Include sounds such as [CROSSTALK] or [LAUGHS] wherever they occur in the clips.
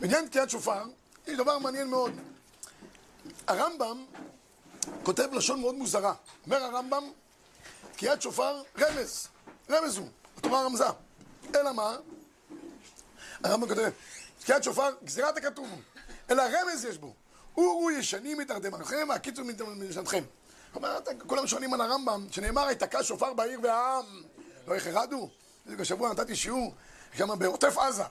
בעניין תקיעת שופר, יש דבר מעניין מאוד. הרמב"ם כותב לשון מאוד מוזרה. אומר הרמב"ם, תקיעת שופר רמז, רמז הוא, התורה רמזה. אלא מה? הרמב"ם כותב, תקיעת שופר, גזירת הכתוב אלא רמז יש בו. אורו ישנים מתרדמתכם, הקיצור משנתכם. אומר, כולם שואלים על הרמב"ם, שנאמר, היתקע שופר בעיר והעם לא יחרדו. בדיוק השבוע נתתי שיעור, שם בעוטף עזה.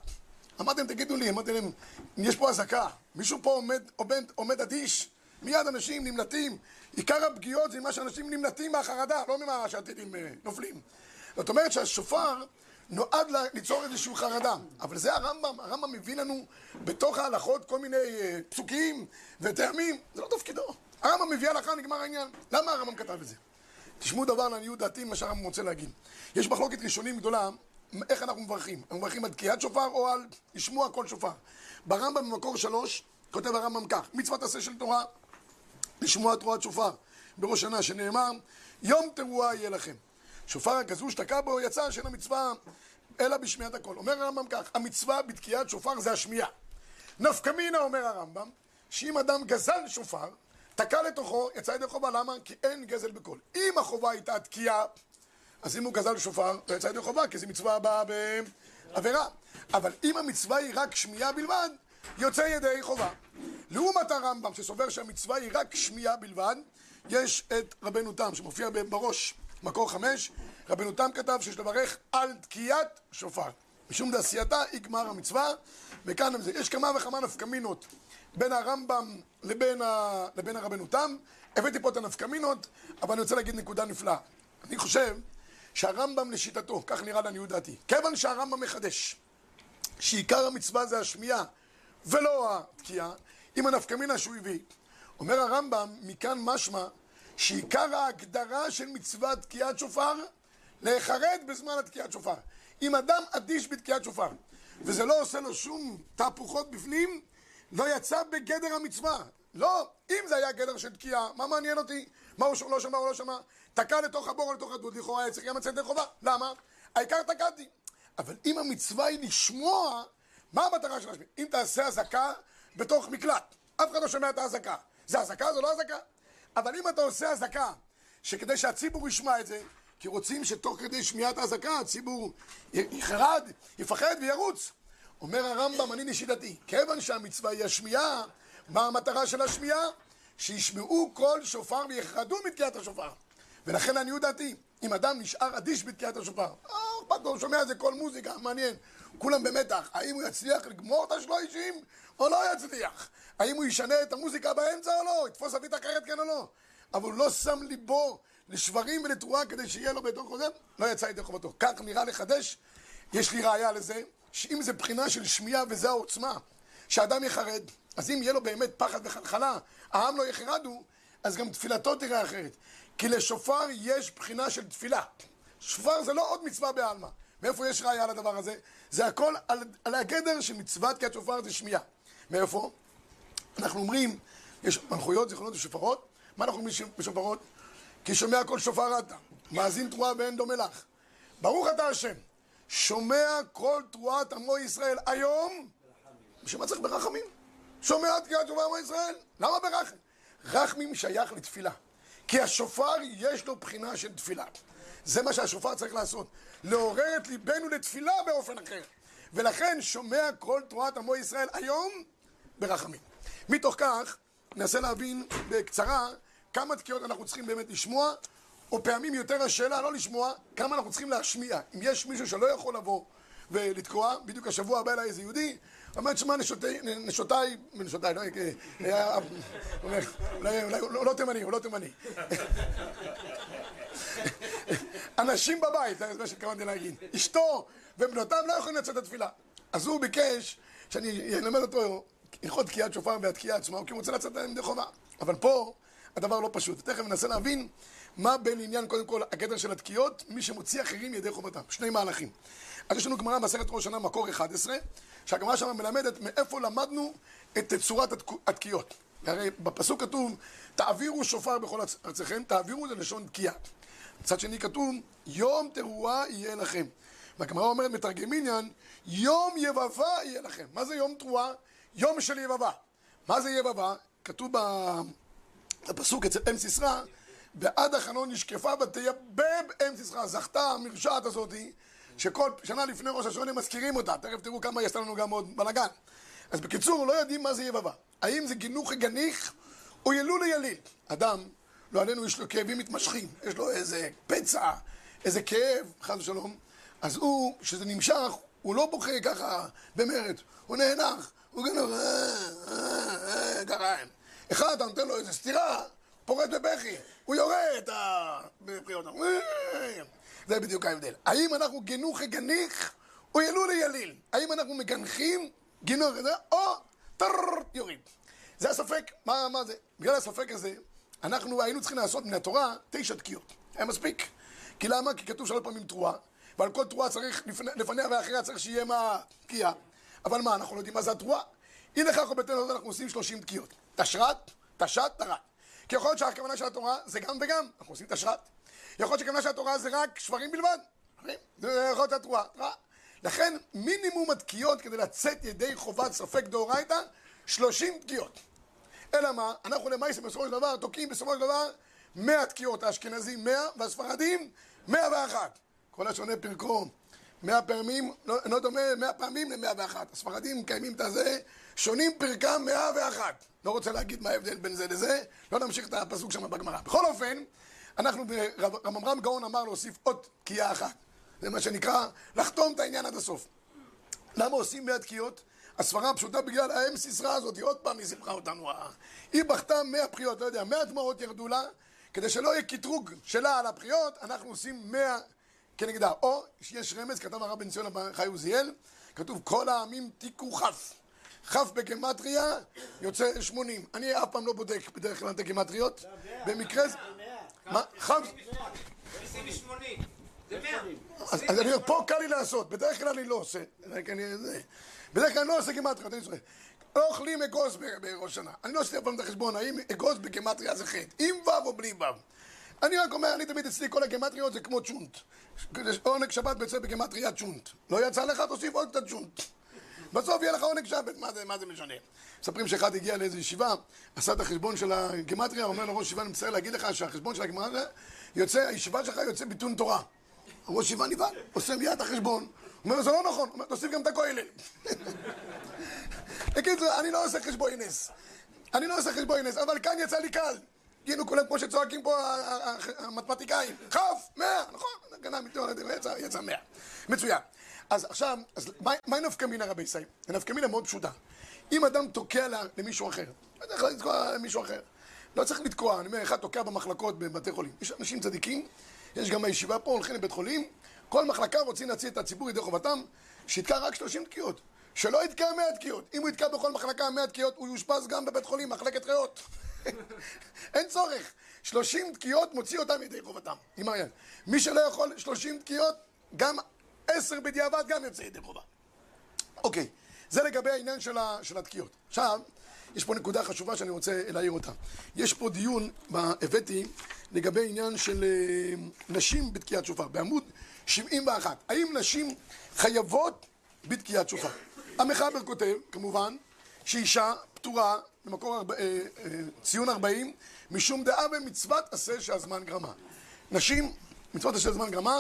אמרתם, תגידו לי, אמרתי להם, יש פה אזעקה, מישהו פה עומד, עומד, עומד אדיש? מיד אנשים נמלטים. עיקר הפגיעות זה מה שאנשים נמלטים מהחרדה, לא ממה שהטילים אה, נופלים. זאת אומרת שהשופר נועד ליצור איזושהי חרדה. אבל זה הרמב"ם, הרמב"ם מביא לנו בתוך ההלכות כל מיני אה, פסוקים וטעמים, זה לא תפקידו. הרמב"ם מביא הלכה, נגמר העניין. למה הרמב"ם כתב את זה? תשמעו דבר לעניות דעתי, מה שהרמב"ם רוצה להגיד. יש מחלוקת ראשונים גדולה, איך אנחנו מברכים. אנחנו מברכים על תקיעת שופר או על לשמוע קול שופר. ברמב"ם במקור שלוש, כותב הרמב"ם כך, מצוות עשה של תורה, לשמוע תרועת שופר בראש שנה, שנאמר, יום תרועה יהיה לכם. שופר הכזו שתקע בו יצא שאין המצווה אלא בשמיעת הקול. אומר הרמב"ם כך, המצווה בתקיעת שופר זה השמיעה. נפקא מינה, אומר הרמב"ם, שאם אדם גזל שופר, תקע לתוכו, יצא ידי חובה, למה? כי אין גזל בקול. אם החובה הייתה תקיעה, אז אם הוא גזל שופר, לא יצא ידי חובה, כי זו מצווה הבאה בעבירה. אבל אם המצווה היא רק שמיעה בלבד, יוצא ידי חובה. לעומת הרמב"ם, שסובר שהמצווה היא רק שמיעה בלבד, יש את רבנו תם, שמופיע בראש, מקור חמש, רבנו תם כתב שיש לברך על תקיעת שופר. משום דעשייתה היא גמר המצווה, וכאן יש כמה וכמה נפקמינות בין הרמב"ם לבין, ה... לבין הרבנו תם. הבאתי פה את הנפקמינות, אבל אני רוצה להגיד נקודה נפלאה. אני חושב שהרמב"ם לשיטתו, כך נראה לעניות דעתי, כיוון שהרמב"ם מחדש שעיקר המצווה זה השמיעה ולא התקיעה, עם הנפקמינה שהוא הביא. אומר הרמב"ם, מכאן משמע שעיקר ההגדרה של מצוות תקיעת שופר, להיחרד בזמן התקיעת שופר. אם אדם אדיש בתקיעת שופר, וזה לא עושה לו שום תהפוכות בפנים, לא יצא בגדר המצווה. לא, אם זה היה גדר של תקיעה, מה מעניין אותי? מה הוא לא שמע או לא שמע? תקע לתוך הבור או לתוך הדוד, לכאורה היה צריך גם לצאת לחובה. למה? העיקר תקעתי. אבל אם המצווה היא לשמוע, מה המטרה של השמיעה? אם תעשה אזעקה בתוך מקלט, אף אחד לא שומע את האזעקה. זה אזעקה? זה לא אזעקה? אבל אם אתה עושה אזעקה, שכדי שהציבור ישמע את זה, כי רוצים שתוך כדי שמיעת האזעקה הציבור יחרד, יפחד וירוץ. אומר הרמב"ם, אני לשיטתי, כיוון שהמצווה היא השמיעה, מה המטרה של השמיעה? שישמעו כל שופר ויחרדו מתקיעת השופר. ולכן לעניות דעתי, אם אדם נשאר אדיש בתקיעת השופר, אה, אכפת לו, שומע איזה קול מוזיקה, מעניין, כולם במתח, האם הוא יצליח לגמור את השלושים או לא יצליח? האם הוא ישנה את המוזיקה באמצע או לא? יתפוס אבית אחרת כן או לא? אבל הוא לא שם ליבו לשברים ולתרועה כדי שיהיה לו בתוך חוזה, לא יצא ידי חובתו. כך נראה לחדש, יש לי ראיה לזה, שאם זה בחינה של שמיעה וזה העוצמה, שאדם יחרד, אז אם יהיה לו באמת פחד וחלחלה, העם לא יחרדו, אז גם תפילתו תראה אחרת. כי לשופר יש בחינה של תפילה. שופר זה לא עוד מצווה בעלמא. מאיפה יש ראיה על הדבר הזה? זה הכל על, על הגדר של מצוות כי השופר זה שמיעה. מאיפה? אנחנו אומרים, יש מלכויות, זיכרונות ושופרות. מה אנחנו אומרים בשופרות? כי שומע כל שופר אתה, מאזין תרועה ואין דומה לך. ברוך אתה השם, שומע כל תרועת עמו ישראל היום, בשביל מה צריך ברחמים? שומע תקיעת שופר עמו ישראל, למה ברחם? רחמים שייך לתפילה. כי השופר יש לו בחינה של תפילה. זה מה שהשופר צריך לעשות, לעורר את ליבנו לתפילה באופן אחר. ולכן שומע כל תרועת עמו ישראל היום ברחמים. מתוך כך, ננסה להבין בקצרה כמה תקיעות אנחנו צריכים באמת לשמוע, או פעמים יותר השאלה לא לשמוע, כמה אנחנו צריכים להשמיע. אם יש מישהו שלא יכול לבוא ולתקוע, בדיוק השבוע הבא אליי איזה יהודי, אומר, תשמע, נשותיי, נשותיי, לא, הוא לא תימני, הוא לא תימני. אנשים בבית, זה מה שהתכוונתי להגיד. אשתו ובנותיו לא יכולים לצאת לתפילה. אז הוא ביקש שאני אלמד אותו הלכות תקיעת שופר והתקיעה עצמה, כי הוא רוצה לצאת להם ידי חובה. אבל פה הדבר לא פשוט. תכף ננסה להבין מה בין עניין, קודם כל, הגדר של התקיעות, מי שמוציא אחרים ידי חובתם. שני מהלכים. אז יש לנו גמרא בעשרת ראש שנה, מקור 11, שהגמרא שם מלמדת מאיפה למדנו את תצורת התקיעות. הרי בפסוק כתוב, תעבירו שופר בכל ארציכם, תעבירו זה לשון תקיעה. מצד שני כתוב, יום תרועה יהיה לכם. והגמרא אומרת, מתרגם עניין, יום יבבה יהיה לכם. מה זה יום תרועה? יום של יבבה. מה זה יבבה? כתוב בפסוק אצל אם סיסרא, בעד החנון נשקפה ותייבב אם סיסרא. זכתה המרשעת הזאתי, שכל שנה לפני ראש השונה מזכירים אותה. תכף תראו כמה יש לנו גם עוד בלאגן. אז בקיצור, לא יודעים מה זה יבבה. האם זה גינוך גניך או ילול יליל? אדם, לא עלינו, יש לו כאבים מתמשכים. יש לו איזה פצע, איזה כאב, חס ושלום. אז הוא, כשזה נמשך, הוא לא בוכה ככה במרד. הוא נאנח, הוא גנוב, ככה. אחד, אתה נותן לו איזה סטירה, פורט בבכי. הוא יורה את הבחירות. זה בדיוק ההבדל. האם אנחנו גינוך גניך או ילול יליל? האם אנחנו מגנחים גינוך או טרררר כי יכול להיות שהכוונה של התורה זה גם וגם, אנחנו עושים תשרת. יכול להיות שהכוונה של התורה זה רק שברים בלבד. זה יכול להיות התרועה. לכן מינימום התקיעות כדי לצאת ידי חובת ספק דאורייתא, שלושים תקיעות. אלא מה? אנחנו למעשה בסופו של דבר תוקעים בסופו של דבר מאה תקיעות, האשכנזים מאה והספרדים מאה ואחת. כל השונה פרקו מאה פעמים, לא, לא דומה מאה פעמים למאה ואחת. הספרדים מקיימים את הזה, שונים פרקם מאה ואחת. לא רוצה להגיד מה ההבדל בין זה לזה, לא נמשיך את הפסוק שם בגמרא. בכל אופן, אנחנו, רמב"ם גאון אמר להוסיף עוד תקיעה אחת. זה מה שנקרא לחתום את העניין עד הסוף. למה עושים מאה תקיעות? הסברה הפשוטה בגלל האם סיסרא הזאת, היא עוד פעם היא סיפחה אותנו. היא בכתה מאה בחירות, לא יודע, מאה דמעות ירדו לה, כדי שלא יהיה קטרוג שלה על הבחירות, אנחנו עושים מאה כנגדה. או יש רמז, כתב הרב בן ציון חי עוזיאל, כתוב כל העמים תיקו כף. כף בגמטריה יוצא שמונים. אני אף פעם לא בודק בדרך כלל את הגמטריות. במקרה... מה? כף... אז אני אומר, פה קל לי לעשות, בדרך כלל אני לא עושה. בדרך כלל אני לא עושה גימטריה, אני צוחק. לא אוכלים אגוז בראש שנה. אני לא עשיתי אף פעם את החשבון, האם אגוז בגימטריה זה חטא, עם ו' או בלי ו'. אני רק אומר, אני תמיד אצלי כל הגימטריות זה כמו צ'ונט. עונג שבת ביצא בגימטריה צ'ונט. לא יצא לך, תוסיף עוד קצת צ'ונט. בסוף יהיה לך עונג שבת, מה זה, מה זה משנה? מספרים שאחד הגיע לאיזו ישיבה, עשה את החשבון של הגימטריה, אומר לראש ישיבה, אני מצטער להגיד לך שהחשבון של הגימטריה, יוצא, הישיבה שלך יוצא ביטון תורה. ראש ישיבה נבהל, עושה מיד את החשבון. אומר, זה לא נכון, אומר, תוסיף גם את הכולל. [LAUGHS] בקיצור, אני לא עושה חשבוינס. אני לא עושה חשבוינס, אבל כאן יצא לי קל. כאילו כולם כמו שצועקים פה המתמטיקאים. כף, מאה, נכון? גנב מתיאור, יצא מאה. מצוין. אז עכשיו, מהי נפקא מינה רבי ישראל? נפקא מינה מאוד פשוטה. אם אדם תוקע למישהו אחר, לא איך לתקוע למישהו אחר. לא צריך לתקוע, אני אומר, אחד תוקע במחלקות בבתי חולים. יש אנשים צדיקים יש גם בישיבה פה, הולכים לבית חולים, כל מחלקה רוצים להציל את הציבור ידי חובתם, שיתקע רק 30 תקיעות. שלא יתקע 100 תקיעות. אם הוא יתקע בכל מחלקה 100 תקיעות, הוא יושפז גם בבית חולים, מחלקת ריאות. [LAUGHS] אין צורך. 30 תקיעות מוציא אותם ידי חובתם. עם. מי שלא יכול 30 תקיעות, גם 10 בדיעבד גם יוצא ידי חובה. אוקיי, זה לגבי העניין של, ה, של התקיעות. עכשיו, יש פה נקודה חשובה שאני רוצה להעיר אותה. יש פה דיון, הבאתי, לגבי עניין של אה, נשים בתקיעת שופר, בעמוד 71. האם נשים חייבות בתקיעת שופר? המחבר כותב, כמובן, שאישה פטורה במקור ארבע, אה, אה, ציון 40, משום דעה במצוות עשה שהזמן גרמה. נשים, מצוות עשה שהזמן גרמה,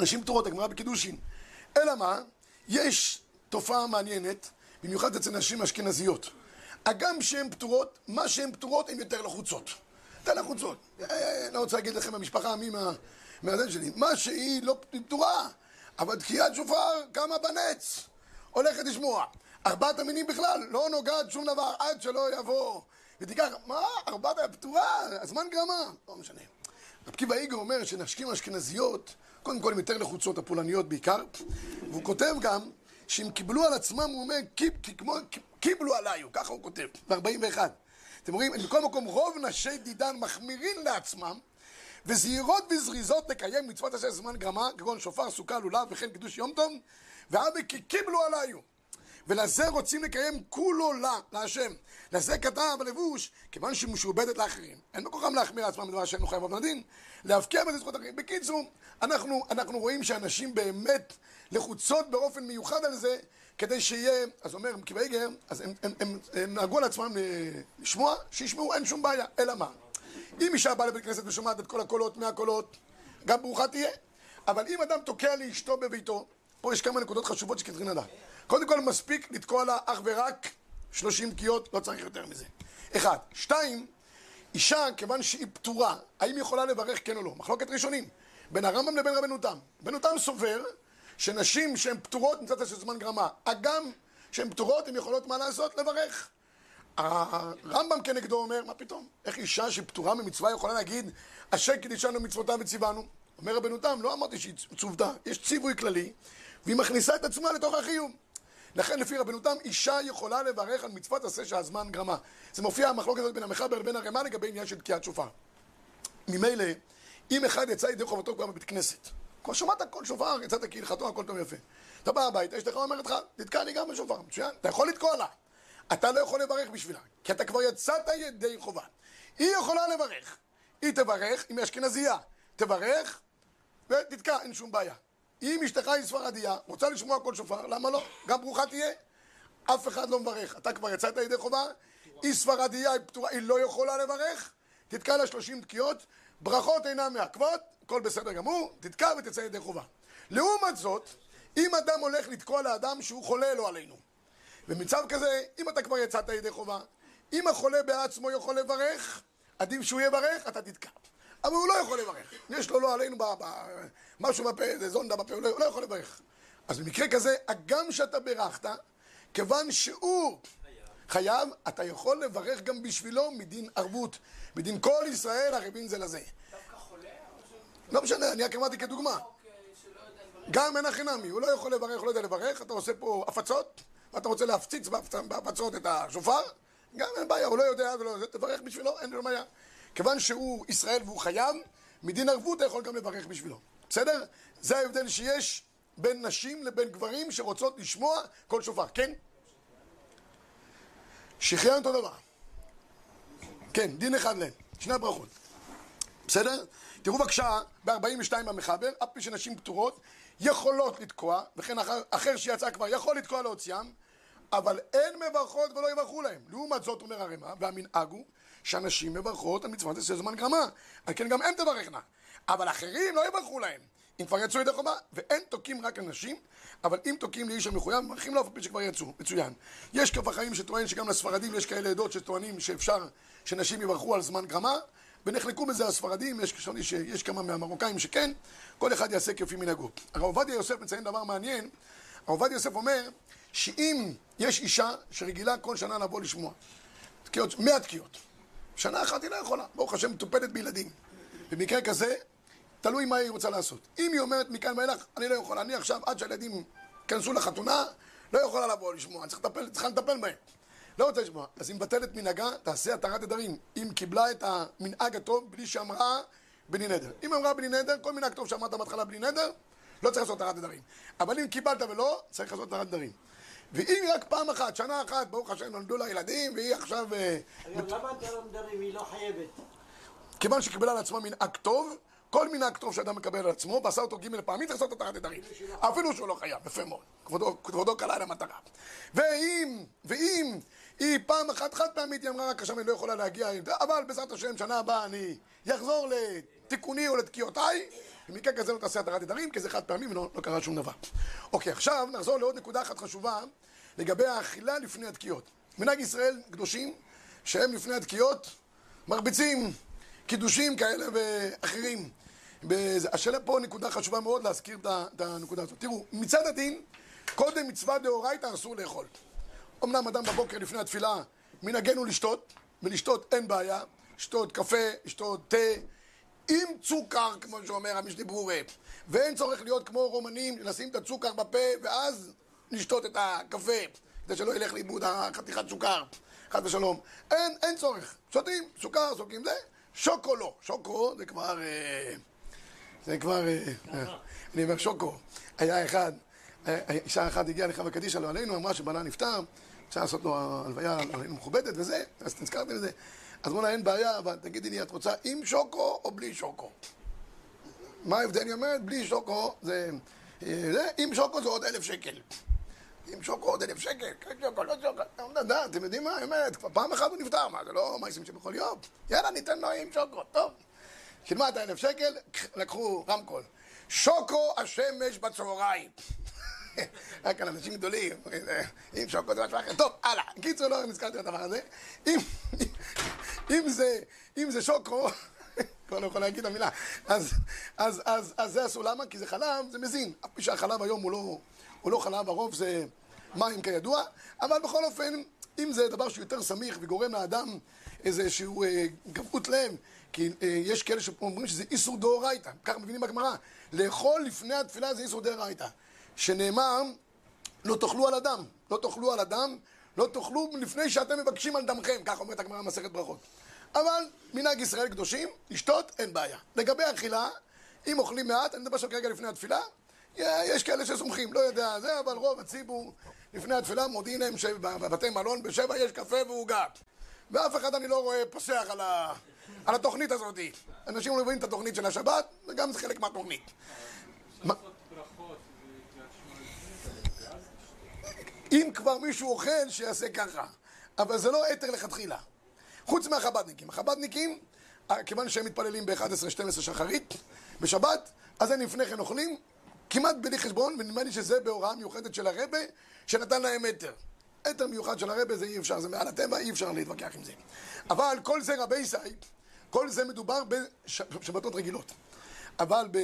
נשים פטורות, הגמרא בקידושין. אלא מה? יש תופעה מעניינת, במיוחד אצל נשים אשכנזיות. הגם שהן פטורות, מה שהן פטורות הן יותר לחוצות. יותר לחוצות. אה, אה, לא רוצה להגיד לכם במשפחה מי מהדן שלי. מה שהיא לא פטורה, אבל תקיעת שופר קמה בנץ. הולכת לשמוע. ארבעת המינים בכלל לא נוגעת שום דבר עד שלא יבוא. ותיקח, מה? ארבעת הפטורה? הזמן גרמה? לא משנה. רב קיבא איגר אומר שנשים אשכנזיות, קודם כל הן יותר לחוצות, הפולניות בעיקר, והוא כותב גם שהם קיבלו על עצמם, הוא אומר, קיבלו עליי, ככה הוא כותב, ב-41. אתם רואים, בכל מקום רוב נשי דידן מחמירים לעצמם וזהירות וזריזות לקיים מצוות עשה זמן גרמה, כגון שופר, סוכה, לולב וכן קידוש יום טוב, ואבי כי קיבלו עליו. ולזה רוצים לקיים כולו לה, להשם. לזה כתב הלבוש, כיוון שהיא משועבדת לאחרים. אין בכוחם להחמיר לעצמם בדבר שאינו חייב עבד הדין, להבקיע בזה זכות אחרים. בקיצור, אנחנו, אנחנו רואים שאנשים באמת לחוצות באופן מיוחד על זה, כדי שיהיה, אז אומר כי בעיגר, אז הם, הם, הם, הם נהגו על עצמם לשמוע, שישמעו, אין שום בעיה, אלא מה? אם אישה באה לבית כנסת ושומעת את כל הקולות, מהקולות, גם ברוכה תהיה. אבל אם אדם תוקע לאשתו בביתו, פה יש כמה נקודות חשובות שכתחיל לדעת. קודם כל מספיק לתקוע לה אך ורק 30 תקיעות, לא צריך יותר מזה. אחד. שתיים, אישה, כיוון שהיא פטורה, האם היא יכולה לברך כן או לא? מחלוקת ראשונים. בין הרמב"ם לבין רבנו תם. רבנו תם סובר שנשים שהן פטורות מצד של זמן גרמה, הגם שהן פטורות, הן יכולות מה לעשות? לברך. הרמב"ם כנגדו אומר, מה פתאום? איך אישה שפטורה ממצווה יכולה להגיד, אשר קידישנו מצוותיו וציוונו? אומר רבנו תם, לא אמרתי שהיא צוותא, יש ציווי כללי, והיא מכניסה את עצמה לתוך החיוב. לכן לפי רבנו תם, אישה יכולה לברך על מצוות עשה שהזמן גרמה. זה מופיע המחלוקת הזאת בין המחבר לבין הרמ"א לגבי עניין של תקיעת שופר. ממילא, אם אחד יצא ידי חובתו כבר בבית כנסת, כבר שמעת קול שופר, יצאת כהלכתו, הכל טוב ויפה. אתה בא הביתה, אשתך אומרת לך, תתקע לי גם בשופר, מצוין, אתה יכול לתקוע לה. אתה לא יכול לברך בשבילה, כי אתה כבר יצאת ידי חובה. היא יכולה לברך. היא תברך, אם היא אשכנזייה, תברך ותתקע, אין שום בעיה. אם אשתך היא ספרדיה, רוצה לשמוע קול שופר, למה לא? גם ברוכה תהיה. אף אחד לא מברך. אתה כבר יצאת ידי חובה, היא ספרדיה, היא פתורה, היא לא יכולה לברך, תתקע לה 30 תקיעות, ברכות אינן מעכבות, הכל בסדר גמור, תתקע ותצא ידי חובה. לעומת זאת, אם אדם הולך לתקוע לאדם שהוא חולה לא עלינו, במצב כזה, אם אתה כבר יצאת ידי חובה, אם החולה בעצמו יכול לברך, עדיף שהוא יברך, אתה תתקע. אבל הוא לא יכול לברך. יש לו לא עלינו ב, ב, משהו בפה, איזה זונדה בפה, הוא לא, הוא לא יכול לברך. אז במקרה כזה, הגם שאתה ברכת, כיוון שהוא חייב, אתה יכול לברך גם בשבילו מדין ערבות. מדין כל ישראל ערבים זה לזה. דווקא חולה? לא משנה, אני רק אמרתי כדוגמה. אוקיי, גם אין הכי נמי, הוא לא יכול לברך, הוא לא יודע לברך, אתה עושה פה הפצות, ואתה רוצה להפציץ בהפצות את השופר, גם אין בעיה, הוא לא יודע ולא תברך בשבילו, אין לו בעיה. כיוון שהוא ישראל והוא חייב, מדין ערבות אתה יכול גם לברך בשבילו. בסדר? זה ההבדל שיש בין נשים לבין גברים שרוצות לשמוע כל שופר. כן? שחרר אותו דבר. כן, דין אחד להם. שני הברכות. בסדר? תראו בבקשה, ב-42 במחבר, אף פי שנשים פטורות יכולות לתקוע, וכן אחר, אחר שיצא כבר יכול לתקוע להוציאם, אבל אין מברכות ולא יברכו להם. לעומת זאת אומר הרמ"א, והמנהג הוא שהנשים מברכות על מצוות עשה זמן גרמה. על כן גם הם תברכנה. אבל אחרים לא יברכו להם. אם כבר יצאו ידי חובה, ואין תוקעים רק לנשים, אבל אם תוקעים לאיש המחויב, מברכים לו אף פי שכבר יצאו, מצוין. יש כף החיים שטוען שגם לספרדים יש כאלה עדות שטוענים שאפשר שנשים יברכו על זמן גרמה, ונחלקו בזה הספרדים, יש, יש, יש כמה מהמרוקאים שכן, כל אחד יעשה כפי מנהגו. הרב עובדיה יוסף מציין דבר מעניין, הרב עובדיה יוסף אומר שאם יש אישה שרגילה כל שנה לבוא לשמוע, תקיעות, 100 תקיעות, שנה אחת היא לא יכולה, ברוך השם מטופלת בילדים. במקרה כזה, תלוי מה היא רוצה לעשות. אם היא אומרת מכאן ואילך, אני לא יכולה, אני עכשיו, עד שהילדים ייכנסו לחתונה, לא יכולה לבוא לשמוע, אני צריכה לטפל בהם. לא רוצה לשמוע. אז היא מבטלת מנהגה, תעשה התרת נדרים. אם קיבלה את המנהג הטוב בלי שאמרה בלי נדר. אם אמרה בלי נדר, כל מנהג טוב שאמרת בהתחלה בלי נדר, לא צריך לעשות התרת נדרים. אבל אם קיבלת ולא, צריך לעשות התרת נדרים. ואם רק פעם אחת, שנה אחת, ברוך השם, נולדו לה ילדים, והיא עכשיו... אה, למה התרת נדרים היא לא חייבת? כיוון שקיבלה על עצמה מנהג טוב, כל מנהג טוב שאדם מקבל על עצמו, ועשה אותו ג' פעמים, צריך לעשות התרת נדרים. אפילו שהוא לא חייב, יפה מאוד. כבודו קלה למטרה. ואם, ואם היא פעם אחת חד פעמית, היא אמרה רק עכשיו אני לא יכולה להגיע, אבל בעזרת השם, שנה הבאה אני אחזור לתיקוני או לתקיעותיי, במקרה כזה לא תעשה התרת נדרים, כי זה חד פעמי ולא לא קרה שום דבר. אוקיי, עכשיו נחזור לעוד נקודה אחת חשובה לגבי האכילה לפני התקיעות. מנהג ישראל קדושים, שהם לפני התקיעות מרביצים קידושים כאלה ואחרים. השאלה פה נקודה חשובה מאוד להזכיר את הנקודה הזאת. תראו, מצד הדין, קודם מצווה דאורייתא אסור לאכול. אמנם אדם בבוקר לפני התפילה מנהגנו לשתות, ולשתות אין בעיה, לשתות קפה, לשתות תה, עם צוקר, כמו שאומר המשנה ברורה. ואין צורך להיות כמו רומנים, לשים את הצוקר בפה ואז לשתות את הקפה, כדי שלא ילך לאיבוד החתיכת סוכר, חס ושלום. אין, אין צורך. שותים, סוכר, סוקים זה, שוקו לא. שוקו זה כבר... אה, זה כבר... אה, אני אומר שוקו. היה אחד, אה, אישה אחת הגיעה לחברה קדישא לא עלינו, אמרה שבעלה נפטר, אפשר לעשות לו הלוויה מכובדת וזה, אז נזכרתי בזה. אז אמרו לה, אין בעיה, אבל תגידי לי, את רוצה עם שוקו או בלי שוקו? מה ההבדל? היא אומרת, בלי שוקו זה... זה עם שוקו זה עוד אלף שקל. עם שוקו עוד אלף שקל, כן שוקו, לא שוקו. אתם יודעים מה, באמת, כבר פעם אחת הוא נפטר, מה, זה לא מעשים שבכל יום. יאללה, ניתן לו עם שוקו, טוב. שילמה את האלף שקל, לקחו רמקול. שוקו השמש בצהריים. [LAUGHS] רק על אנשים גדולים, אם שוקו זה משהו אחר. טוב, הלאה. קיצור, לא נזכרתי בדבר הזה. זה, אם זה שוקו, [LAUGHS] כבר לא יכול להגיד את המילה. אז, אז, אז, אז זה אסור. למה? כי זה חלב, זה מזין. אף פי שהחלב היום הוא לא, הוא לא חלב, הרוב זה מים כידוע. אבל בכל אופן, אם זה דבר שהוא יותר סמיך וגורם לאדם איזשהו אה, גבהות לב, כי אה, יש כאלה שאומרים שזה איסור דאורייתא, ככה מבינים בגמרא. לאכול לפני התפילה זה איסור דאורייתא. שנאמר, לא תאכלו על אדם, לא תאכלו על אדם, לא תאכלו לפני שאתם מבקשים על דמכם, ככה אומרת הגמרא במסכת ברכות. אבל מנהג ישראל קדושים, לשתות אין בעיה. לגבי אכילה, אם אוכלים מעט, אני מדבר עכשיו כרגע לפני התפילה, יש כאלה שסומכים, לא יודע זה, אבל רוב הציבור לפני התפילה מודיעים להם שבבתי מלון בשבע יש קפה ועוגה. ואף אחד אני לא רואה פוסח על, ה... על התוכנית הזאת. אנשים לא מבינים את התוכנית של השבת, וגם זה חלק מהתוכנית. אם כבר מישהו אוכל, שיעשה ככה. אבל זה לא היתר לכתחילה. חוץ מהחבדניקים. החבדניקים, אה, כיוון שהם מתפללים ב-11-12 שחרית, בשבת, אז הם לפני כן אוכלים, כמעט בלי חשבון, ונדמה לי שזה בהוראה מיוחדת של הרבה, שנתן להם היתר. היתר מיוחד של הרבה זה אי אפשר, זה מעל הטבע, אי אפשר להתווכח עם זה. אבל כל זה רבי ישי, כל זה מדובר בשבתות רגילות. אבל ב...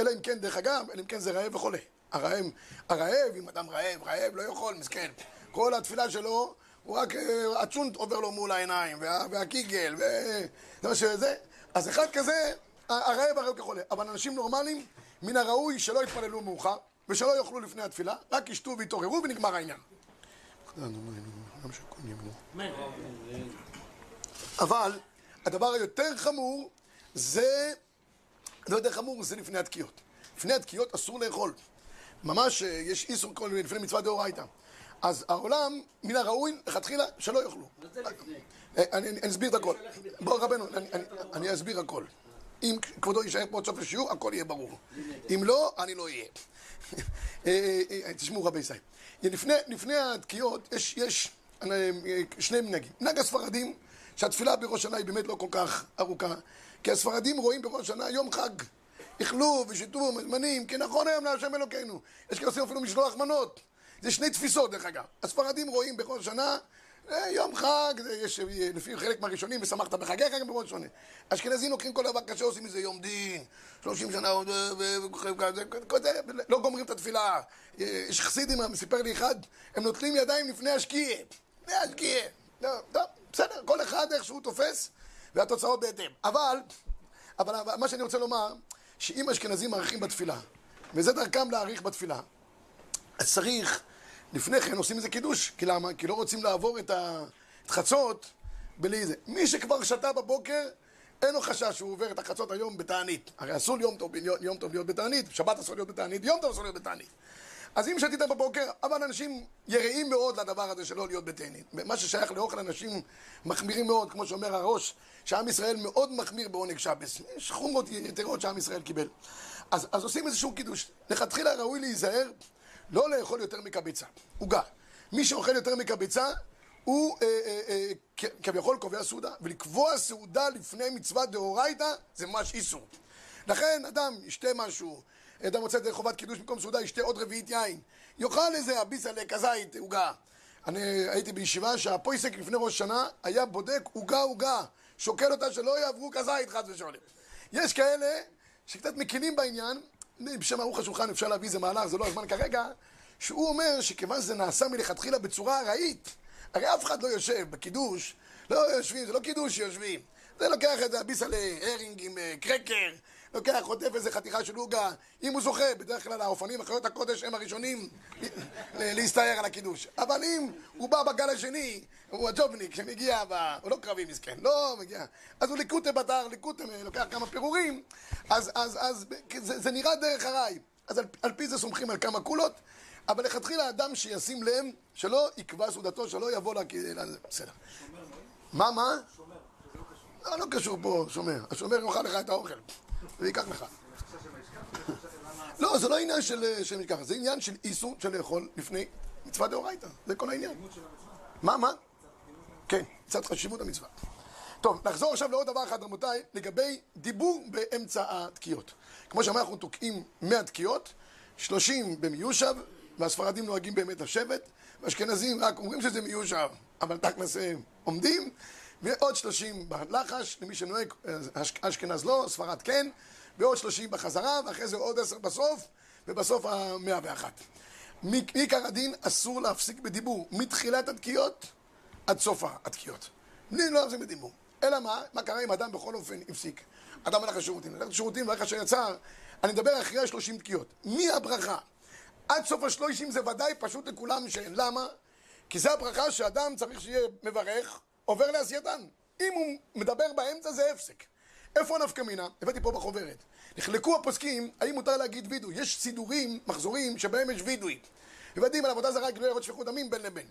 אלא אם כן, דרך אגב, אלא אם כן זה רעב וחולה. הרעב, הרעב, אם אדם רעב, רעב לא יכול, מסכן. כל התפילה שלו, הוא רק, אה, הצ'ונט עובר לו מול העיניים, וה, והקיגל, וזה מה שזה. אז אחד כזה, הרעב הרעב כחולה. אבל אנשים נורמליים, מן הראוי שלא יתפללו מאוחר, ושלא יאכלו לפני התפילה, רק ישתו ויתעוררו ונגמר העניין. אבל הדבר היותר חמור זה, לא יותר חמור, זה לפני התקיעות. לפני התקיעות אסור לאכול. ממש אה, יש איסור כל מיני לפני מצווה דאורייתא. אז העולם, מן הראוי, לכתחילה, שלא יאכלו. אה, אני אסביר את הכל. בוא רבנו, אני אסביר הכל. אם כבודו יישאר פה עד סוף השיעור, הכל יהיה ברור. אם לא, אני לא אהיה. אה, תשמעו רבי ישראל. לפני התקיעות יש שני מנהגים. מנהג הספרדים, שהתפילה בראש השנה היא באמת לא כל כך ארוכה, כי הספרדים רואים בראש השנה יום חג. אכלו ושתו מזמנים, נכון היום להשם אלוקינו. יש כאלה עושים אפילו משלוח מנות. זה שני תפיסות דרך אגב. הספרדים רואים בכל שנה אה, יום חג, יש לפי חלק מהראשונים, ושמחת בחגיך גם בראש שונה. אשכנזים לוקחים כל דבר קשה, עושים מזה יום דין, שלושים שנה, לא גומרים את התפילה. יש חסידים, סיפר לי אחד, הם נוטלים ידיים לפני השקיע. לפני השקיע. לא, טוב, בסדר, כל אחד איך שהוא תופס, והתוצאות בהתאם. אבל, אבל מה שאני רוצה לומר, שאם אשכנזים מעריכים בתפילה, וזה דרכם להעריך בתפילה, אז צריך, לפני כן עושים איזה קידוש. כי למה? כי לא רוצים לעבור את, ה... את חצות בלי זה. מי שכבר שתה בבוקר, אין לו חשש שהוא עובר את החצות היום בתענית. הרי אסור יום טוב, יום טוב להיות בתענית, שבת אסור להיות בתענית, יום טוב אסור להיות בתענית. אז אם שתית בבוקר, אבל אנשים יראים מאוד לדבר הזה שלא להיות בתענית. מה ששייך לאוכל, אנשים מחמירים מאוד, כמו שאומר הראש, שעם ישראל מאוד מחמיר בעונג שבס. יש חומרות יתרות שעם ישראל קיבל. אז, אז עושים איזשהו קידוש. לכתחילה ראוי להיזהר לא לאכול יותר מקבצה, עוגה. מי שאוכל יותר מקבצה, הוא אה, אה, אה, כביכול קובע סעודה. ולקבוע סעודה לפני מצווה דאורייתא זה ממש איסור. לכן אדם ישתה משהו, אדם רוצה את זה חובת קידוש במקום סעודה, ישתה עוד רביעית יין. יאכל איזה אביסה לכזית, עוגה. אני הייתי בישיבה שהפויסק לפני ראש שנה היה בודק עוגה עוגה, שוקל אותה שלא יעברו כזית חס ושלום. יש כאלה שקצת מקילים בעניין, בשם ערוך השולחן אפשר להביא איזה מהלך, זה לא הזמן כרגע, שהוא אומר שכיוון שזה נעשה מלכתחילה בצורה ארעית, הרי אף אחד לא יושב בקידוש, לא יושבים, זה לא קידוש שיושבים. זה לוקח את זה הביסה להרינג עם אה, קרקר, לוקח, חוטף איזה חתיכה של עוגה, אם הוא זוכה, בדרך כלל האופנים, אחיות הקודש הם הראשונים להסתער על הקידוש. אבל אם הוא בא בגל השני, הוא הג'ובניק שמגיע, ב... הוא לא קרבי מסכן, לא מגיע, אז הוא ליקוטה בתר, ליקוטה, לוקח כמה פירורים, אז, אז, אז זה, זה נראה דרך הרי. אז על, על פי זה סומכים על כמה קולות, אבל לכתחילה אדם שישים לב, שלא יקבע סעודתו, שלא יבוא לה... בסדר. מה, מה? שומר. לא, לא קשור פה, שומר. השומר יאכל לך את האוכל. ויקח לך. לא, זה לא עניין של, של ככה, זה עניין של איסור של לאכול לפני מצווה דאורייתא, זה כל העניין. מה, מה? כן, קצת חשיבות המצווה. טוב, נחזור עכשיו לעוד דבר אחד, רבותיי, לגבי דיבור באמצע התקיעות. כמו שאמרנו, אנחנו תוקעים 100 תקיעות, 30 במיושב, והספרדים נוהגים באמת לשבת, ואשכנזים רק אומרים שזה מיושב, אבל תכלס הם עומדים, ועוד 30 בלחש, למי שנוהג, אשכנז לא, ספרד כן, ועוד 30 בחזרה, ואחרי זה עוד 10 בסוף, ובסוף ה-101. מעיקר הדין אסור להפסיק בדיבור מתחילת התקיעות עד סוף התקיעות. בלי לא להפסיק בדיבור. אלא מה? מה קרה אם אדם בכל אופן הפסיק? אדם הלך לשירותים, הלך לשירותים ואיך אשר יצא, אני מדבר אחרי השלושים תקיעות. מי הברכה? עד סוף השלושים זה ודאי פשוט לכולם שאין. למה? כי זה הברכה שאדם צריך שיהיה מברך, עובר לעשייתן. אם הוא מדבר באמצע זה הפסק. איפה הנפקא מינה? הבאתי פה בחוברת. נחלקו הפוסקים, האם מותר להגיד וידוי. יש סידורים, מחזורים, שבהם יש וידוי. הבאתי על עבודה זרה גלויה שפיכות דמים בין לבין.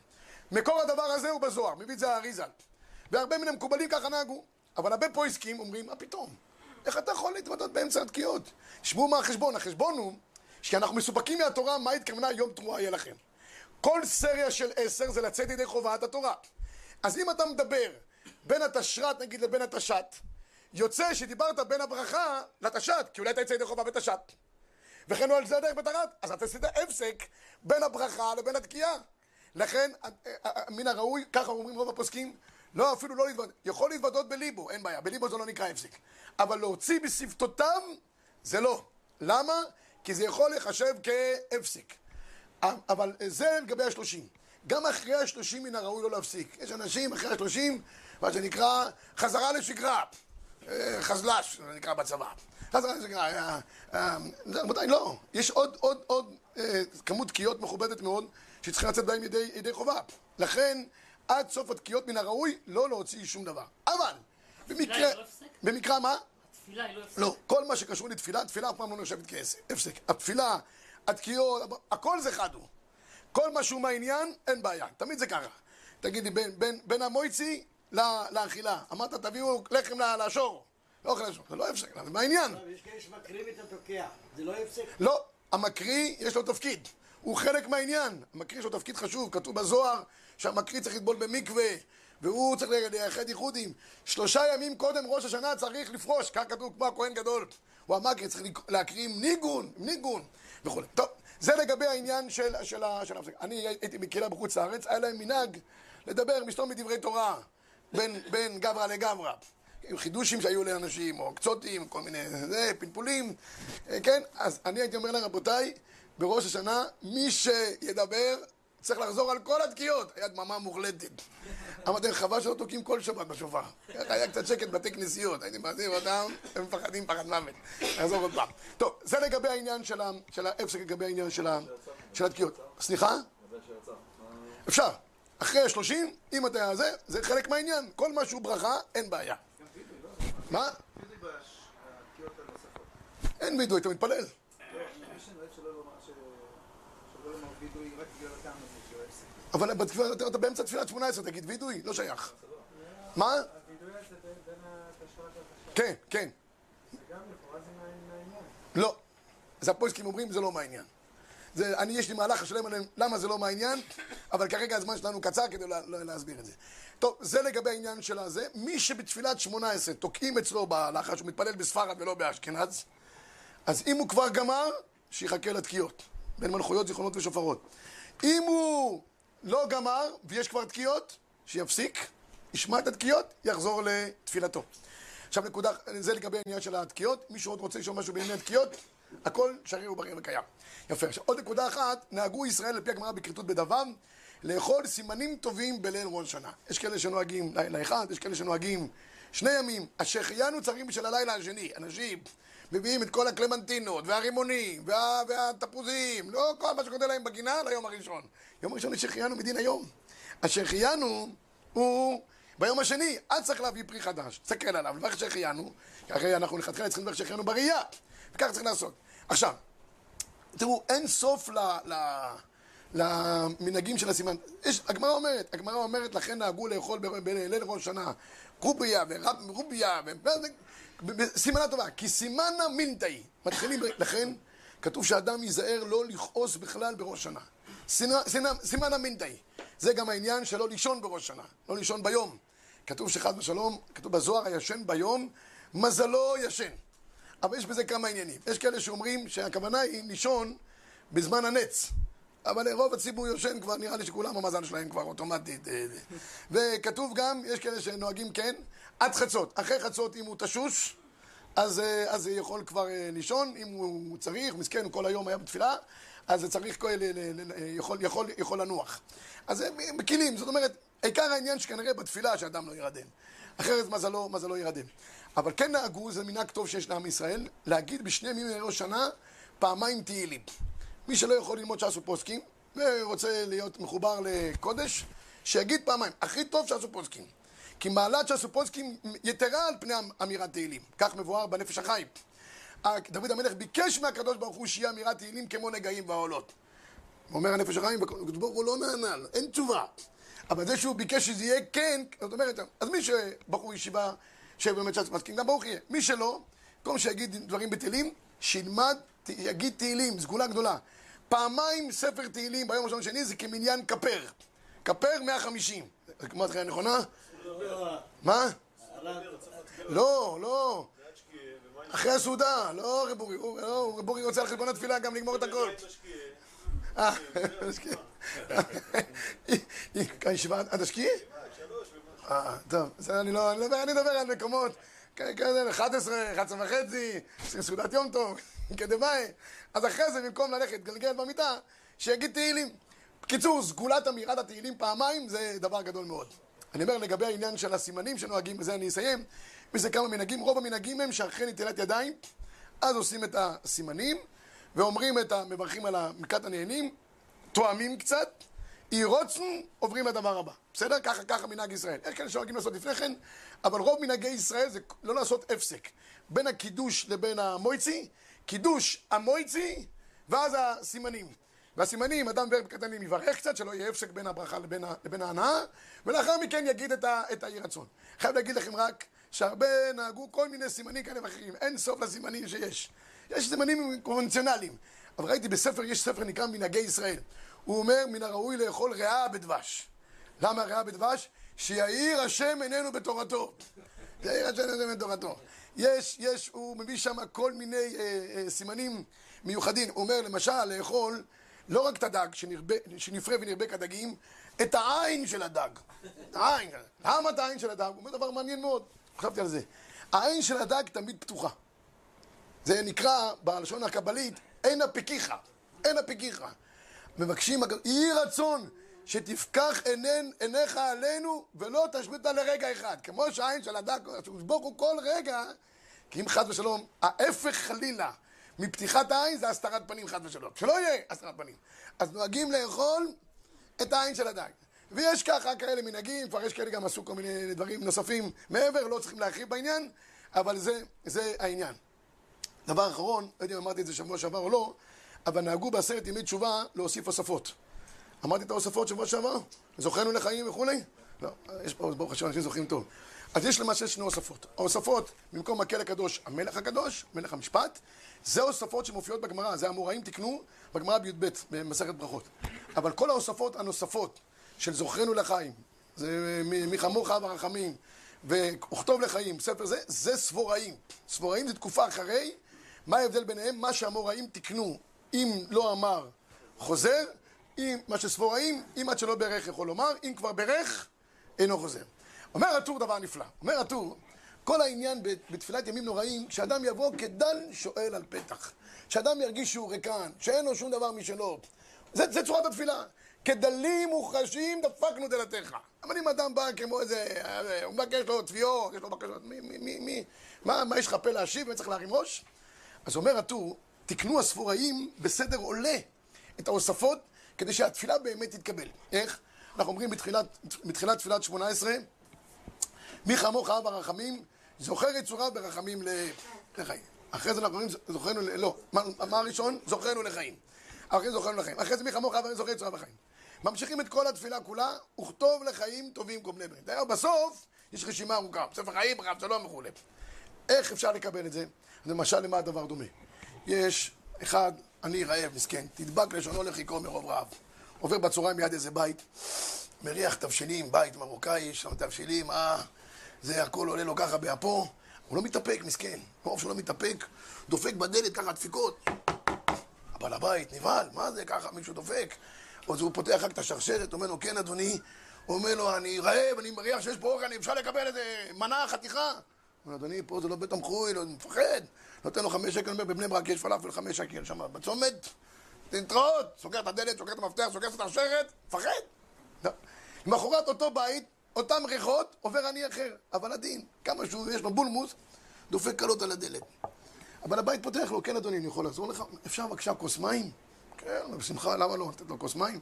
מקור הדבר הזה הוא בזוהר, מביא את זה האריזה. והרבה מן המקובלים ככה נהגו. אבל הרבה פויסקים אומרים, מה פתאום? איך אתה יכול להתוודות באמצע התקיעות? תשמעו מה החשבון. החשבון הוא שאנחנו מסופקים מהתורה, מה התכוונה יום תרועה יהיה לכם. כל סריה של עשר זה לצאת ידי חובת התורה. אז אם אתה מדבר בין התשרת נגיד לבין התשת, יוצא שדיברת בין הברכה לתשת, כי אולי אתה יצא ידי חובה בתשת. וכן הוא על זה הדרך בתרת, אז אתה עשית הפסק בין הברכה לבין התקיעה. לכן, אה, אה, אה, מן הראוי, ככה אומרים רוב הפוסקים, לא, אפילו לא להתוודות, יכול להתוודות בליבו, אין בעיה, בליבו זה לא נקרא הפסק. אבל להוציא בשפתותיו, זה לא. למה? כי זה יכול לחשב כהפסק. אבל זה לגבי השלושים. גם אחרי השלושים מן הראוי לא להפסיק. יש אנשים אחרי השלושים, מה שנקרא חזרה לשגרה. חזל"ש, זה נקרא בצבא. חזרה לשגרה. רבותיי, לא. יש עוד, עוד, עוד כמות תקיעות מכובדת מאוד, שצריכה לצאת בהם ידי, ידי חובה. לכן, עד סוף התקיעות מן הראוי לא להוציא שום דבר. אבל, במקרה... לא במקרה מה? התפילה היא לא הפסק. לא, כל מה שקשור לתפילה, תפילה אף פעם לא נחשבת כהפסק. התפילה, התקיעות, הכל זה חד הוא. כל מה שהוא מהעניין, אין בעיה. תמיד זה ככה. תגידי, בין, בין, בין המויצי לאכילה. אמרת, תביאו לחם לשור. לא אוכל לשור, זה לא הפסק, זה מהעניין. יש כאלה שמקריב את התוקע, זה לא הפסק? לא, המקריא יש לו תפקיד. הוא חלק מהעניין. המקריא יש לו תפקיד חשוב, כתוב בזוהר שהמקריא צריך לטבול במקווה, והוא צריך לייחד ייחודים. שלושה ימים קודם ראש השנה צריך לפרוש, כך כתוב כמו הכהן גדול. הוא המקריא צריך להקריא עם ניגון, ניגון וכו'. טוב, זה לגבי העניין של, ההפסקה. אני הייתי בקהילה בחוץ לארץ, היה להם מנהג לדבר, מסתום מדברי תורה, בין, בין גברא לגברא. חידושים שהיו לאנשים, או קצותים, כל מיני, זה, פלפולים, כן? אז אני הייתי אומר להם, רבותיי, בראש השנה, מי שידבר צריך לחזור על כל התקיעות. היה דממה מוחלטת. אמרתי, חבל שלא תוקעים כל שבת בשופר. היה קצת שקט בתי כנסיות, הייתי מעזיב אותם, הם מפחדים פחד מוות. נחזור עוד פעם. טוב, זה לגבי העניין של ההפסק, לגבי העניין של התקיעות. סליחה? אפשר. אחרי השלושים, אם אתה זה, זה חלק מהעניין. כל מה שהוא ברכה, אין בעיה. מה? אין וידוי, אתה מתפלל. אבל אתה באמצע תפילת שמונה עשרה, תגיד וידוי, לא שייך. מה? הווידוי הזה בין לתשרת. כן, כן. זה גם לכאורה זה מהעניין. לא. אז הפויסקים אומרים זה לא מהעניין. זה, אני, יש לי מהלך שלם עליהם למה זה לא מהעניין, אבל כרגע הזמן שלנו קצר כדי לה, לה, להסביר את זה. טוב, זה לגבי העניין של הזה. מי שבתפילת שמונה עשרה תוקעים אצלו בהלכה שהוא מתפלל בספרד ולא באשכנז, אז אם הוא כבר גמר, שיחכה לתקיעות. בין מלכויות, זיכרונות ושופרות. אם הוא לא גמר ויש כבר תקיעות, שיפסיק, ישמע את התקיעות, יחזור לתפילתו. עכשיו נקודה, זה לגבי העניין של התקיעות. מישהו עוד רוצה לשאול משהו בענייני התקיעות? הכל שריר ובריא וקיים. יפה. עכשיו עוד נקודה אחת, נהגו ישראל על פי הגמרא בכריתות בדבר, לאכול סימנים טובים בליל ראש שנה. יש כאלה שנוהגים לילה אחד, יש כאלה שנוהגים שני ימים. השהחיינו צריכים בשביל הלילה השני. אנשים מביאים את כל הקלמנטינות, והרימונים, וה, והתפוזים, לא כל מה שקודם להם בגינה ליום הראשון. יום הראשון יש שהחיינו מדין היום. השהחיינו הוא ביום השני, אז צריך להביא פרי חדש. תסתכל עליו, לברך שהחיינו, הרי אנחנו לכתחילה צריכים לברך שהחיינו בראייה, וכך צריך לעשות. עכשיו, תראו, אין סוף ל... ל למנהגים של הסימן. הגמרא אומרת, הגמרא אומרת, לכן נהגו לאכול בליל ראש שנה קוביה ורוביה, סימנה טובה, כי סימנה מינטאי. מתחילים, לכן כתוב שאדם ייזהר לא לכעוס בכלל בראש שנה. סימן המינטאי. זה גם העניין שלא לישון בראש שנה, לא לישון ביום. כתוב שחד ושלום, כתוב בזוהר, הישן ביום, מזלו ישן. אבל יש בזה כמה עניינים. יש כאלה שאומרים שהכוונה היא לישון בזמן הנץ. אבל רוב הציבור יושן כבר, נראה לי שכולם המזל שלהם כבר אוטומטית. אה, זה. וכתוב גם, יש כאלה שנוהגים כן, עד חצות. אחרי חצות, אם הוא תשוש, אז, אה, אז יכול כבר אה, לישון, אם הוא צריך, מסכן, כל היום היה בתפילה, אז צריך, כל- ל- ל- ל- יכול, יכול, יכול לנוח. אז הם מקילים, זאת אומרת, עיקר העניין שכנראה בתפילה שאדם לא ירדם. אחרת מזלו, מזלו ירדם. אבל כן נהגו, זה מנהג טוב שיש לעם ישראל, להגיד בשני ימים לראש שנה פעמיים תהילים. מי שלא יכול ללמוד ש"ס ופוסקים, ורוצה להיות מחובר לקודש, שיגיד פעמיים. הכי טוב ש"ס ופוסקים. כי מעלת ש"ס ופוסקים יתרה על פני אמירת תהילים. כך מבואר בנפש החי. דוד המלך ביקש מהקדוש ברוך הוא שיהיה אמירת תהילים כמו נגעים והעולות. אומר הנפש החיים, הקדוש ברוך הוא לא נענה, אין תשובה. אבל זה שהוא ביקש שזה יהיה כן, זאת אומרת, אז מי שבחור ישיבה, שבאמת ש"ס מסכים, גם ברוך יהיה. מי שלא, במקום שיגיד דברים בתהילים, שילמד, יגיד תהילים, סגולה גדולה. פעמיים ספר תהילים ביום הראשון ושני זה כמניין כפר. כפר 150. זה כמו התחילה נכונה? מה? לא, לא. אחרי הסעודה, לא רב אורי, לא, רב אורי רוצה על חשבון התפילה גם לגמור את הכל. אה, הישיבה עד השקיעי? אה, טוב, אני לא, אני מדבר על מקומות כ- כאלה, 11, 11 וחצי, סעודת יום טוב, [LAUGHS] כדבעי. אז אחרי זה, במקום ללכת, גלגל במיטה, שיגיד תהילים. בקיצור, סגולת אמירת התהילים פעמיים זה דבר גדול מאוד. אני אומר לגבי העניין של הסימנים שנוהגים, בזה אני אסיים. לזה כמה מנהגים, רוב המנהגים הם שאחרי נטילת ידיים, אז עושים את הסימנים, ואומרים את ה... מברכים על המקת הנהנים, תואמים קצת, ירוצנו, עוברים לדבר הבא. בסדר? ככה, ככה מנהג ישראל. יש כאלה שנוהגים לעשות לפני כן, אבל רוב מנהגי ישראל זה לא לעשות הפסק. בין הקידוש לבין המויצי, קידוש המויצי, ואז הסימנים. והסימנים, אדם בערב קטנים יברך קצת, שלא יהיה הפסק בין הברכה לבין, ה- לבין ההנאה, ולאחר מכן יגיד את, ה, את היהי רצון. חייב להגיד לכם רק, שהרבה נהגו כל מיני סימנים כאלה ואחרים. אין סוף לסימנים שיש. יש סימנים קונבנציונליים. אבל ראיתי בספר, יש ספר נקרא מנהגי ישראל. הוא אומר, מן הראוי לאכול ריאה בדבש. למה ריאה בדבש? שיאיר השם עינינו בתורתו. יאיר השם עינינו בתורתו. יש, יש, הוא מביא שם כל מיני אה, אה, סימנים מיוחדים. הוא אומר, למשל, לאכול לא רק את הדג, שנרבה, שנפרה ונרבה כדגים, את העין של הדג. העין. למה את העין של הדג? הוא אומר דבר מעניין מאוד. חשבתי על זה. העין של הדג תמיד פתוחה. זה נקרא בלשון הקבלית אין הפקיחה, אין הפקיחה. מבקשים, יהי רצון שתפקח עינן, עיניך עלינו ולא תשבית לרגע אחד. כמו שהעין של הדג, ברוך הוא כל רגע, כי אם חס ושלום, ההפך חלילה מפתיחת העין זה הסתרת פנים חס ושלום. שלא יהיה הסתרת פנים. אז נוהגים לאכול את העין של הדג. ויש ככה כאלה מנהגים, כבר יש כאלה גם עשו כל מיני דברים נוספים מעבר, לא צריכים להרחיב בעניין, אבל זה, זה העניין. דבר אחרון, לא יודע אם אמרתי את זה שבוע שעבר או לא, אבל נהגו בעשרת ימי תשובה להוסיף הוספות. אמרתי את ההוספות שבוע שעבר? זוכרנו לחיים וכולי? לא, יש פה, ברוך השם, אנשים זוכרים טוב. אז יש למעשה שני הוספות. ההוספות, במקום מקל הקדוש, המלך הקדוש, מלך המשפט, זה הוספות שמופיעות בגמרא, זה המוראים תיקנו בגמרא בי"ב, במסכת ברכות. אבל כל ההוספות הנוספות של זוכרנו לחיים, זה מ- מי כמוך ברחמים, וכתוב לחיים, ספר זה, זה סבוראים. סבוראים זה תקופה אחרי, מה ההבדל ביניהם? מה שהמוראים תיקנו, אם לא אמר, חוזר, אם מה שסבוראים, אם עד שלא ברך יכול לומר, אם כבר ברך, אינו חוזר. אומר הטור דבר נפלא. אומר הטור, כל העניין בתפילת ימים נוראים, שאדם יבוא כדל שואל על פתח. שאדם ירגיש שהוא ריקן, שאין לו שום דבר משלו. זה, זה צורת התפילה. כדלים מוחשים דפקנו דלתך. אבל אם אדם בא כמו איזה, אה, הוא מבקש לו תביעות, יש לו בקשות, מי, מי, מי, מי, מה, מה יש לך פה להשיב וצריך להרים ראש? אז אומר הטור, תקנו הספוראים בסדר עולה את ההוספות כדי שהתפילה באמת תתקבל. איך? אנחנו אומרים בתחילת, בתחילת תפילת שמונה עשרה, מי כמוך אב הרחמים, זוכר יצוריו ברחמים ל- לחיים. אחרי זה אנחנו אומרים, זוכרנו, ל- לא, מה, מה הראשון? זוכרנו לחיים. אחרי זה זוכרנו לחיים. אחרי זה מי כמוך אב הרחמים, זוכר יצוריו בחיים. ממשיכים את כל התפילה כולה, וכתוב לחיים טובים בני ברית. בסוף יש רשימה ארוכה, ספר חיים, רב שלום וכולי. איך אפשר לקבל את זה? למשל, למה הדבר דומה? יש אחד, אני רעב, מסכן, תדבק לשונו לחיקו מרוב רעב. עובר בצהריים ליד איזה בית, מריח תבשילים, בית מרוקאי, שם תבשילים, אה, זה הכל עולה לו ככה באפו, הוא לא מתאפק, מסכן. מרוב שהוא לא מתאפק, דופק בדלת ככה דפיקות. הבעל הבית נבהל, מה זה ככה, מישהו דופק? אז הוא פותח רק את השרשרת, אומר לו, כן אדוני. הוא אומר לו, אני רעב, אני מריח שיש פה אוכל, אפשר לקבל איזה מנה, חתיכה? אומר, אדוני, פה זה לא בית תמחוי, לא, מפחד. נותן לו חמש שקל, אומר, בבני ברק יש פלאפל חמש שקל שם, בצומת, להתראות, סוגר את הדלת, סוגר את המפתח, סוגר את השרשרת, מפחד. לא. למחרת אותו בית, אותם ריחות, עובר עני אחר, אבל עדין, כמה שהוא, יש לו בולמוס, דופק קלות על הדלת. אבל הבית פותח לו, כן אדוני, אני יכול לעזור לך? אפשר בבקשה כוס מים? כן, בשמחה, למה לא? לתת לו כוס מים?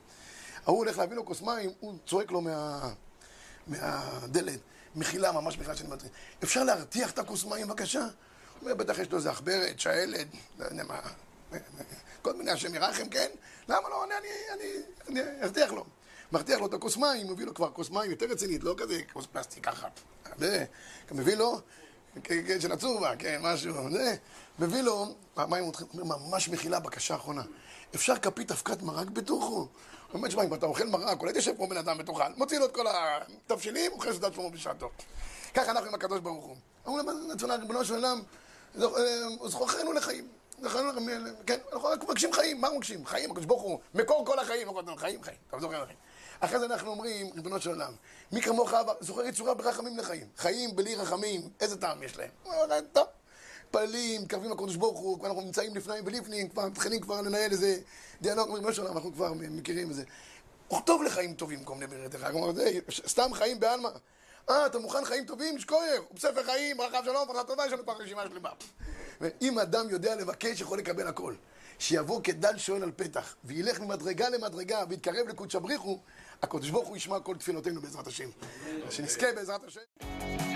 ההוא הולך להביא לו כוס מים, הוא צועק לו מה... מהדלת, מחילה, ממש מחילה שאני מטריד. אפשר להרתיח את הכוס מים בבקשה? הוא אומר, בטח יש לו איזה עכברת, שעלת, לא יודע מה, כל מיני השם ירחם, כן? למה לא? אני, אני, אני, אני ארתיח לו. מרתיח לו את הכוס מים, מביא לו כבר כוס מים יותר רצינית, לא כזה כוס פלסטיק ככה. מביא לו, של הצורבה, כן, משהו, זה. מביא לו, מים ממש מחילה, בקשה אחרונה. אפשר כפית אבקת מרק בתוכו? הוא אומר, שמע, אם אתה אוכל מרק, אולי תשב כמו בן אדם ותאכל. מוציא לו את כל התבשילים, אוכל סעודת שלמה בשעתו. ככה אנחנו עם הקדוש ברוך הוא. אמרו להם, נתונה, ריבונו של עולם, זכוכנו לחיים. כן, אנחנו מבקשים חיים, מה מבקשים? חיים, הקדוש ברוך הוא, מקור כל החיים, חיים, חיים, אתה זוכר לחיים. אחרי זה אנחנו אומרים, ריבונו של עולם, מי כמוך זוכר יצורה ברחמים לחיים. חיים בלי רחמים, איזה טעם יש להם? טוב. מתפללים, מתקרבים לקדוש ברוך הוא, כבר אנחנו נמצאים לפני ולפנים, כבר מתחילים כבר לנהל איזה דיאלוג, אומרים, לא שלום, אנחנו כבר מכירים את זה. טוב לחיים טובים כל מיני ברתך, כלומר, סתם חיים בעלמא. אה, אתה מוכן חיים טובים? שכויר, הוא בספר חיים, ברכה שלום, ברכה טובה, יש לנו כבר רשימה שלמה. ואם אדם יודע לבקש, יכול לקבל הכל. שיבוא כדל שואל על פתח, וילך ממדרגה למדרגה, ויתקרב לקודש הבריחו, הקדוש ברוך הוא ישמע כל תפילותינו בעזרת השם. שנזכה בעזרת השם.